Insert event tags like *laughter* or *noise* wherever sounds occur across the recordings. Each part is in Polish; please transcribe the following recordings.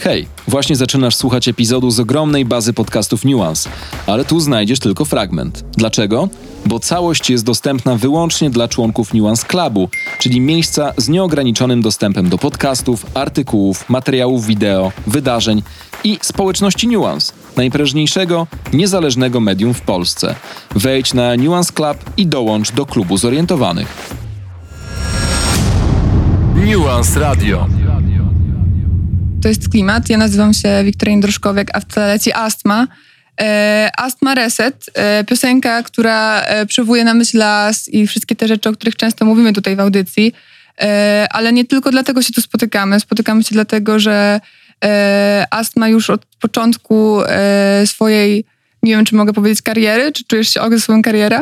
Hej, właśnie zaczynasz słuchać epizodu z ogromnej bazy podcastów Nuance, ale tu znajdziesz tylko fragment. Dlaczego? Bo całość jest dostępna wyłącznie dla członków Nuance Clubu, czyli miejsca z nieograniczonym dostępem do podcastów, artykułów, materiałów wideo, wydarzeń i społeczności Nuance, najprężniejszego, niezależnego medium w Polsce. Wejdź na Nuance Club i dołącz do klubu zorientowanych. Nuance Radio. To jest klimat. Ja nazywam się Wiktoria Jędroszkowiak, a w tle leci Astma. E, Astma Reset, e, piosenka, która e, przywołuje na myśl las i wszystkie te rzeczy, o których często mówimy tutaj w audycji. E, ale nie tylko dlatego się tu spotykamy. Spotykamy się dlatego, że e, Astma już od początku e, swojej, nie wiem czy mogę powiedzieć kariery, czy czujesz się ogry swoją karierę?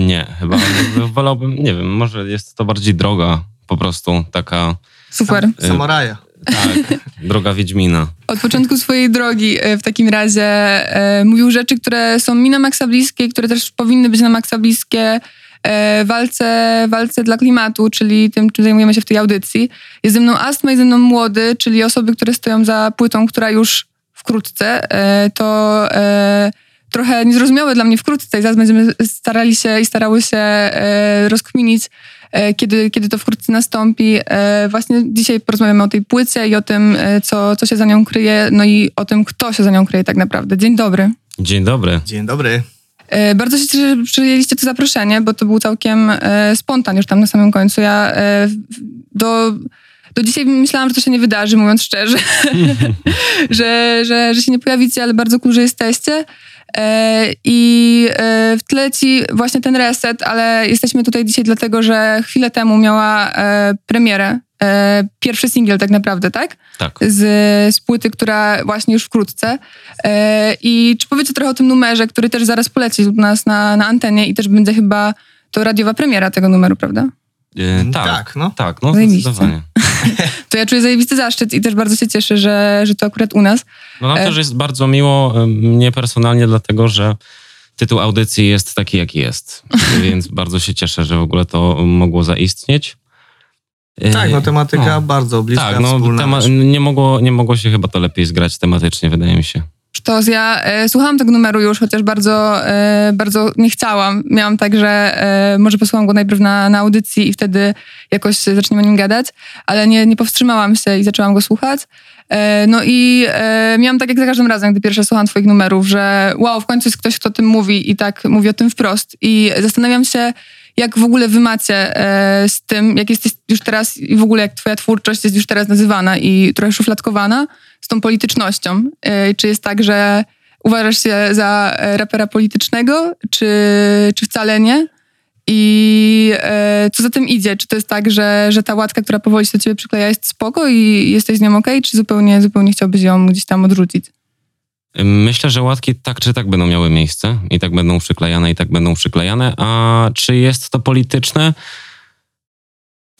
Nie, chyba *laughs* wolałbym, nie wiem, może jest to bardziej droga po prostu, taka, Super. Samuraja. Tak, droga Wiedźmina. Od początku swojej drogi e, w takim razie e, mówił rzeczy, które są mi na maksa bliskie, które też powinny być na maksa bliskie e, walce, walce dla klimatu, czyli tym, czym zajmujemy się w tej audycji. Jest ze mną Astma, jest ze mną Młody, czyli osoby, które stoją za płytą, która już wkrótce, e, to e, trochę niezrozumiałe dla mnie wkrótce i zaraz będziemy starali się i starały się e, rozkminić, e, kiedy, kiedy to wkrótce nastąpi. E, właśnie dzisiaj porozmawiamy o tej płycie i o tym, co, co się za nią kryje, no i o tym, kto się za nią kryje tak naprawdę. Dzień dobry. Dzień dobry. Dzień dobry. Bardzo się cieszę, że przyjęliście to zaproszenie, bo to był całkiem spontan już tam na samym końcu. Ja do, do dzisiaj myślałam, że to się nie wydarzy, mówiąc szczerze, *laughs* że, że, że się nie pojawicie, ale bardzo cool, że jesteście. E, I e, w tle ci właśnie ten reset, ale jesteśmy tutaj dzisiaj dlatego, że chwilę temu miała e, premierę. Pierwszy singiel tak naprawdę, tak? Tak. z, z płyty, która właśnie już wkrótce. I czy powiecie trochę o tym numerze, który też zaraz poleci u nas na, na antenie i też będzie chyba to radiowa premiera tego numeru, prawda? Y, tak, tak, no. Tak, no Zajebiście. zdecydowanie. *laughs* To ja czuję zajebisty zaszczyt i też bardzo się cieszę, że, że to akurat u nas. No nam E. też jest bardzo miło, y, mnie personalnie, dlatego że tytuł audycji jest taki, jaki jest. *laughs* Więc bardzo się cieszę, że w ogóle to mogło zaistnieć. Tak, no tematyka no. bardzo bliska, Tak, no wspólna. tema- nie, mogło, nie mogło się chyba to lepiej zgrać tematycznie, wydaje mi się. Sztos, ja e, słuchałam tego numeru już, chociaż bardzo, e, bardzo nie chciałam. Miałam tak, że e, może posłucham go najpierw na, na audycji i wtedy jakoś zaczniemy o nim gadać, ale nie, nie powstrzymałam się i zaczęłam go słuchać. E, no i e, miałam tak jak za każdym razem, gdy pierwsze słucham twoich numerów, że wow, w końcu jest ktoś, kto o tym mówi i tak mówi o tym wprost. I zastanawiam się, jak w ogóle wy macie e, z tym, jak jesteś już teraz i w ogóle jak twoja twórczość jest już teraz nazywana i trochę szufladkowana z tą politycznością. E, czy jest tak, że uważasz się za e, rapera politycznego, czy, czy wcale nie? I e, co za tym idzie? Czy to jest tak, że, że ta łatka, która powoli się do ciebie przykleja jest spoko i jesteś z nią okej, czy zupełnie, zupełnie chciałbyś ją gdzieś tam odrzucić? Myślę, że łatki tak czy tak będą miały miejsce i tak będą przyklejane i tak będą przyklejane. A czy jest to polityczne?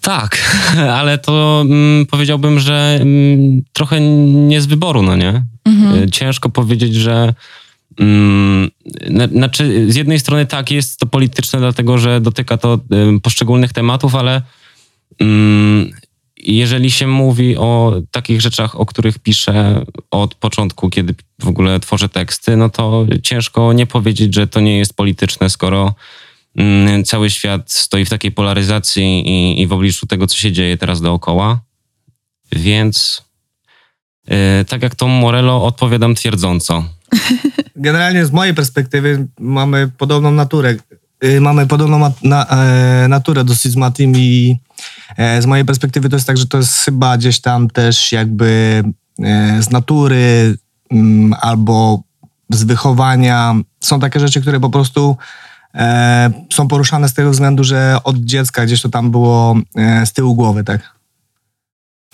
Tak, *laughs* ale to mm, powiedziałbym, że mm, trochę nie z wyboru, no nie? Mhm. Y, Ciężko powiedzieć, że. mm, na- Znaczy, z jednej strony tak, jest to polityczne, dlatego że dotyka to y, poszczególnych tematów, ale mm, jeżeli się mówi o takich rzeczach, o których piszę od początku, kiedy w ogóle tworzę teksty, no to ciężko nie powiedzieć, że to nie jest polityczne, skoro cały świat stoi w takiej polaryzacji i, i w obliczu tego, co się dzieje teraz dookoła. Więc y, tak jak Tom Morello, odpowiadam twierdząco. *laughs* Generalnie z mojej perspektywy mamy podobną naturę. Y, Mamy podobną mat- na, e, naturę dosyć z Matim i e, z mojej perspektywy to jest tak, że to jest chyba gdzieś tam też jakby e, z natury mm, albo z wychowania. Są takie rzeczy, które po prostu są poruszane z tego względu, że od dziecka gdzieś to tam było e, z tyłu głowy, tak?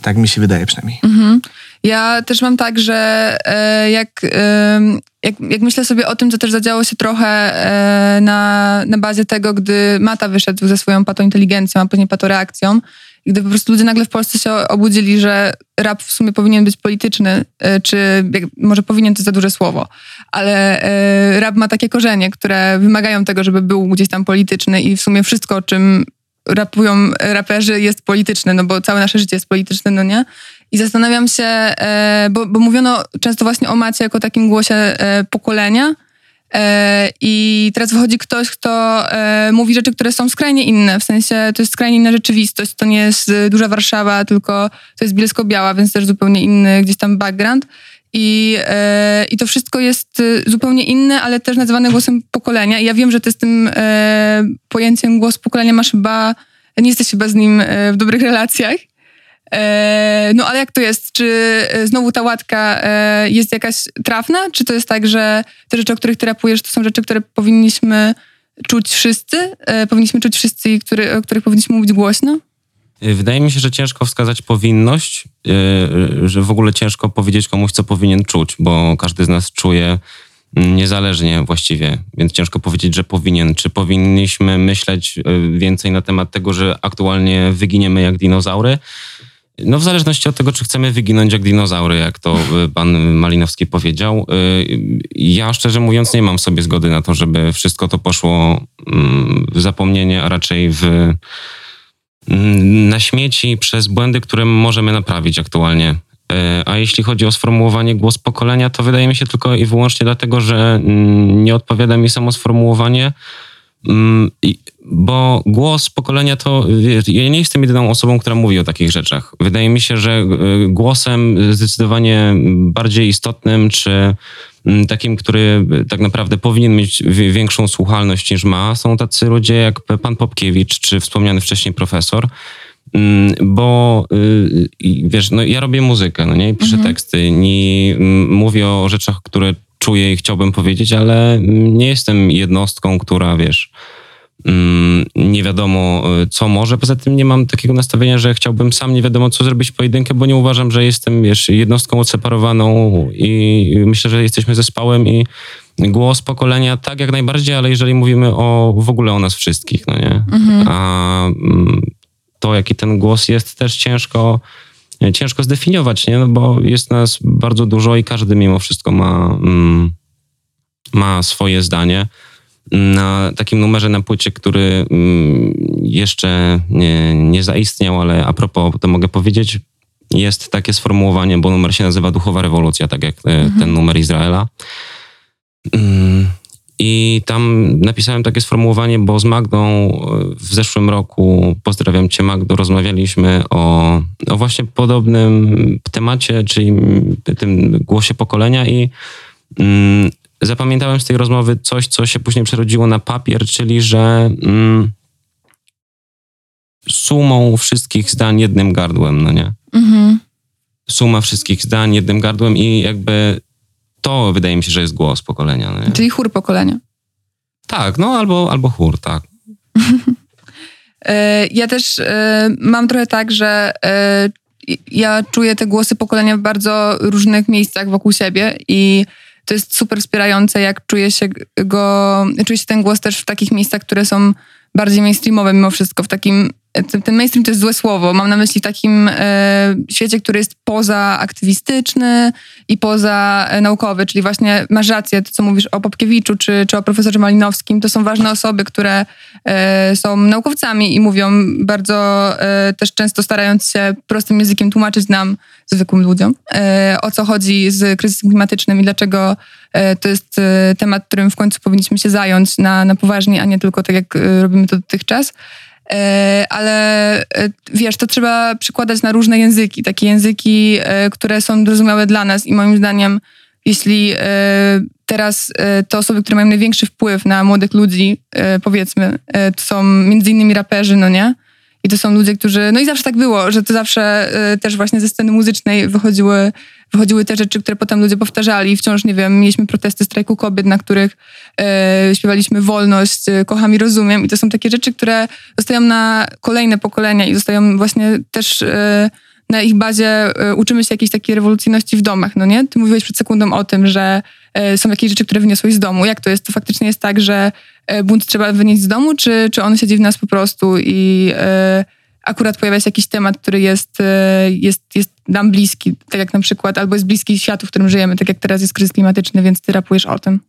Tak mi się wydaje przynajmniej. Mhm. Ja też mam tak, że e, jak, jak, jak myślę sobie o tym, co też zadziało się trochę e, na, na bazie tego, gdy Mata wyszedł ze swoją patointeligencją, a później patoreakcją, gdy po prostu ludzie nagle w Polsce się obudzili, że rap w sumie powinien być polityczny, e, czy może powinien to za duże słowo, ale e, rap ma takie korzenie, które wymagają tego, żeby był gdzieś tam polityczny i w sumie wszystko, czym rapują raperzy, jest polityczny, no bo całe nasze życie jest polityczne, no nie? I zastanawiam się, e, bo, bo mówiono często właśnie o Macie jako takim głosie pokolenia, I teraz wychodzi ktoś, kto e, mówi rzeczy, które są skrajnie inne. W sensie to jest skrajnie inna rzeczywistość. To nie jest e, duża Warszawa, tylko to jest Bielsko-Biała, więc też zupełnie inny gdzieś tam background. I, e, I to wszystko jest e, zupełnie inne, ale też nazywane głosem pokolenia. I ja wiem, że ty z tym e, pojęciem głos pokolenia masz chyba, nie jesteś chyba z nim e, w dobrych relacjach. E, no ale jak to jest? Czy e, znowu ta łatka e, jest jakaś trafna? Czy to jest tak, że te rzeczy, o których ty rapujesz, to są rzeczy, które powinniśmy czuć wszyscy? Powinniśmy czuć wszyscy i który, o których powinniśmy mówić głośno? Wydaje mi się, że ciężko wskazać powinność, że w ogóle ciężko powiedzieć komuś, co powinien czuć, bo każdy z nas czuje niezależnie właściwie, więc ciężko powiedzieć, że powinien. Czy powinniśmy myśleć więcej na temat tego, że aktualnie wyginiemy jak dinozaury? No w zależności od tego, czy chcemy wyginąć jak dinozaury, jak to y, pan Malinowski powiedział. Y, ja szczerze mówiąc nie mam sobie zgody na to, żeby wszystko to poszło mm, w zapomnienie, a raczej w, mm, na śmieci przez błędy, które możemy naprawić aktualnie. Y, a jeśli chodzi o sformułowanie głos pokolenia, to wydaje mi się tylko i wyłącznie dlatego, że mm, nie odpowiada mi samo sformułowanie, bo głos pokolenia to. Ja nie jestem jedyną osobą, która mówi o takich rzeczach. Wydaje mi się, że e, głosem zdecydowanie bardziej istotnym, czy mm, takim, który tak naprawdę powinien mieć większą słuchalność niż ma, są tacy ludzie jak pan Popkiewicz, czy wspomniany wcześniej profesor. Mm, bo y, wiesz, no ja robię muzykę, no nie, piszę mhm. teksty, nie mówię o rzeczach, które czuję i chciałbym powiedzieć, ale nie jestem jednostką, która, wiesz, mm, nie wiadomo e, co może. Poza tym nie mam takiego nastawienia, że chciałbym sam nie wiadomo co zrobić pojedynkę, bo nie uważam, że jestem, wiesz, jednostką odseparowaną i myślę, że jesteśmy zespołem i głos pokolenia tak jak najbardziej, ale jeżeli mówimy o w ogóle o nas wszystkich, no nie? Mhm. A mm, to, jaki ten głos jest, też ciężko ciężko zdefiniować, nie? No bo jest nas bardzo dużo i każdy mimo wszystko ma, mm, ma swoje zdanie. Na takim numerze na płycie, który mm, jeszcze nie, nie zaistniał, ale a propos, to mogę powiedzieć, jest takie sformułowanie, bo numer się nazywa Duchowa Rewolucja, tak jak e, mhm. ten numer Izraela. Mm, i tam napisałem takie sformułowanie, bo z Magdą e, w zeszłym roku, pozdrawiam Cię Magdo, rozmawialiśmy o, o właśnie podobnym temacie, czyli tym głosie pokolenia i mm, zapamiętałem z tej rozmowy coś, co się później przerodziło na papier, czyli że mm, sumą wszystkich zdań jednym gardłem, no nie? Mhm. Suma wszystkich zdań jednym gardłem i jakby to wydaje mi się, że jest głos pokolenia. Nie? Czyli chór pokolenia. Tak, no albo, albo chór, tak. *laughs* E, ja też e, mam trochę tak, że e, ja czuję te głosy pokolenia w bardzo różnych miejscach wokół siebie i to jest super wspierające, jak czuje się go, czuje się ten głos też w takich miejscach, które są bardziej mainstreamowe mimo wszystko, w takim ten mainstream to jest złe słowo. Mam na myśli takim e, świecie, który jest poza aktywistyczny i poza e, naukowy, czyli właśnie masz rację, to co mówisz o Popkiewiczu czy, czy o profesorze Malinowskim, to są ważne osoby, które e, są naukowcami i mówią bardzo e, też często starając się prostym językiem tłumaczyć nam, zwykłym ludziom, e, o co chodzi z kryzysem klimatycznym i dlaczego e, to jest temat, którym w końcu powinniśmy się zająć na, na poważnie, a nie tylko tak jak robimy to dotychczas. E, ale e, wiesz, to trzeba przykładać na różne języki, takie języki, e, które są zrozumiałe dla nas i moim zdaniem, jeśli teraz te osoby, które mają największy wpływ na młodych ludzi, powiedzmy, to są między innymi raperzy, no nie? I to są ludzie, którzy, no i zawsze tak było, że to zawsze też właśnie ze sceny muzycznej wychodziły wychodziły te rzeczy, które potem ludzie powtarzali. Wciąż, nie wiem, mieliśmy protesty strajku kobiet, na których e, śpiewaliśmy wolność, e, kocham i rozumiem. I to są takie rzeczy, które zostają na kolejne pokolenia i zostają właśnie też... E, na ich bazie e, uczymy się jakiejś takiej rewolucyjności w domach, no nie? Ty mówiłeś przed sekundą o tym, że e, są jakieś rzeczy, które wyniosłeś z domu. Jak to jest? To faktycznie jest tak, że e, bunt trzeba wynieść z domu, czy, czy on siedzi w nas po prostu i akurat pojawia się jakiś temat, który jest, jest, jest nam bliski, tak jak na przykład, albo jest bliski światu, w którym żyjemy, tak jak teraz jest kryzys klimatyczny, więc ty rapujesz o tym.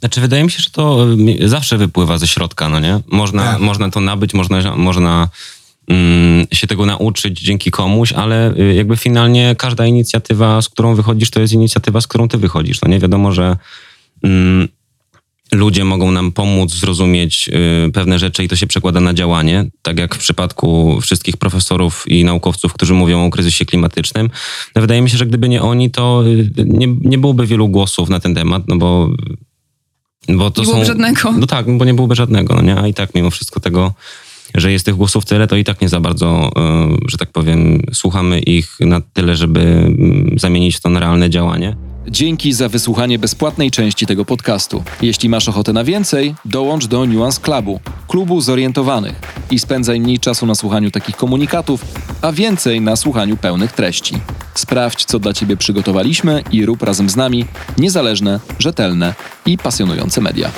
Znaczy, wydaje mi się, że to zawsze wypływa ze środka, no nie? Można, Tak. można to nabyć, można, można się tego nauczyć dzięki komuś, ale y, jakby finalnie każda inicjatywa, z którą wychodzisz, to jest inicjatywa, z którą ty wychodzisz. No nie wiadomo, że mm, ludzie mogą nam pomóc zrozumieć y, pewne rzeczy i to się przekłada na działanie. Tak jak w przypadku wszystkich profesorów i naukowców, którzy mówią o kryzysie klimatycznym. No wydaje mi się, że gdyby nie oni, to y, nie, nie byłoby wielu głosów na ten temat, no bo bo to Nie są, byłoby żadnego. No tak, bo nie byłoby żadnego, no nie? A i tak mimo wszystko tego, że jest tych głosów tyle, to i tak nie za bardzo, y, że tak powiem, słuchamy ich na tyle, żeby mm, zamienić to na realne działanie. Dzięki za wysłuchanie bezpłatnej części tego podcastu. Jeśli masz ochotę na więcej, dołącz do Nuance Clubu, klubu zorientowanych i spędzaj mniej czasu na słuchaniu takich komunikatów, a więcej na słuchaniu pełnych treści. Sprawdź, co dla Ciebie przygotowaliśmy i rób razem z nami niezależne, rzetelne i pasjonujące media.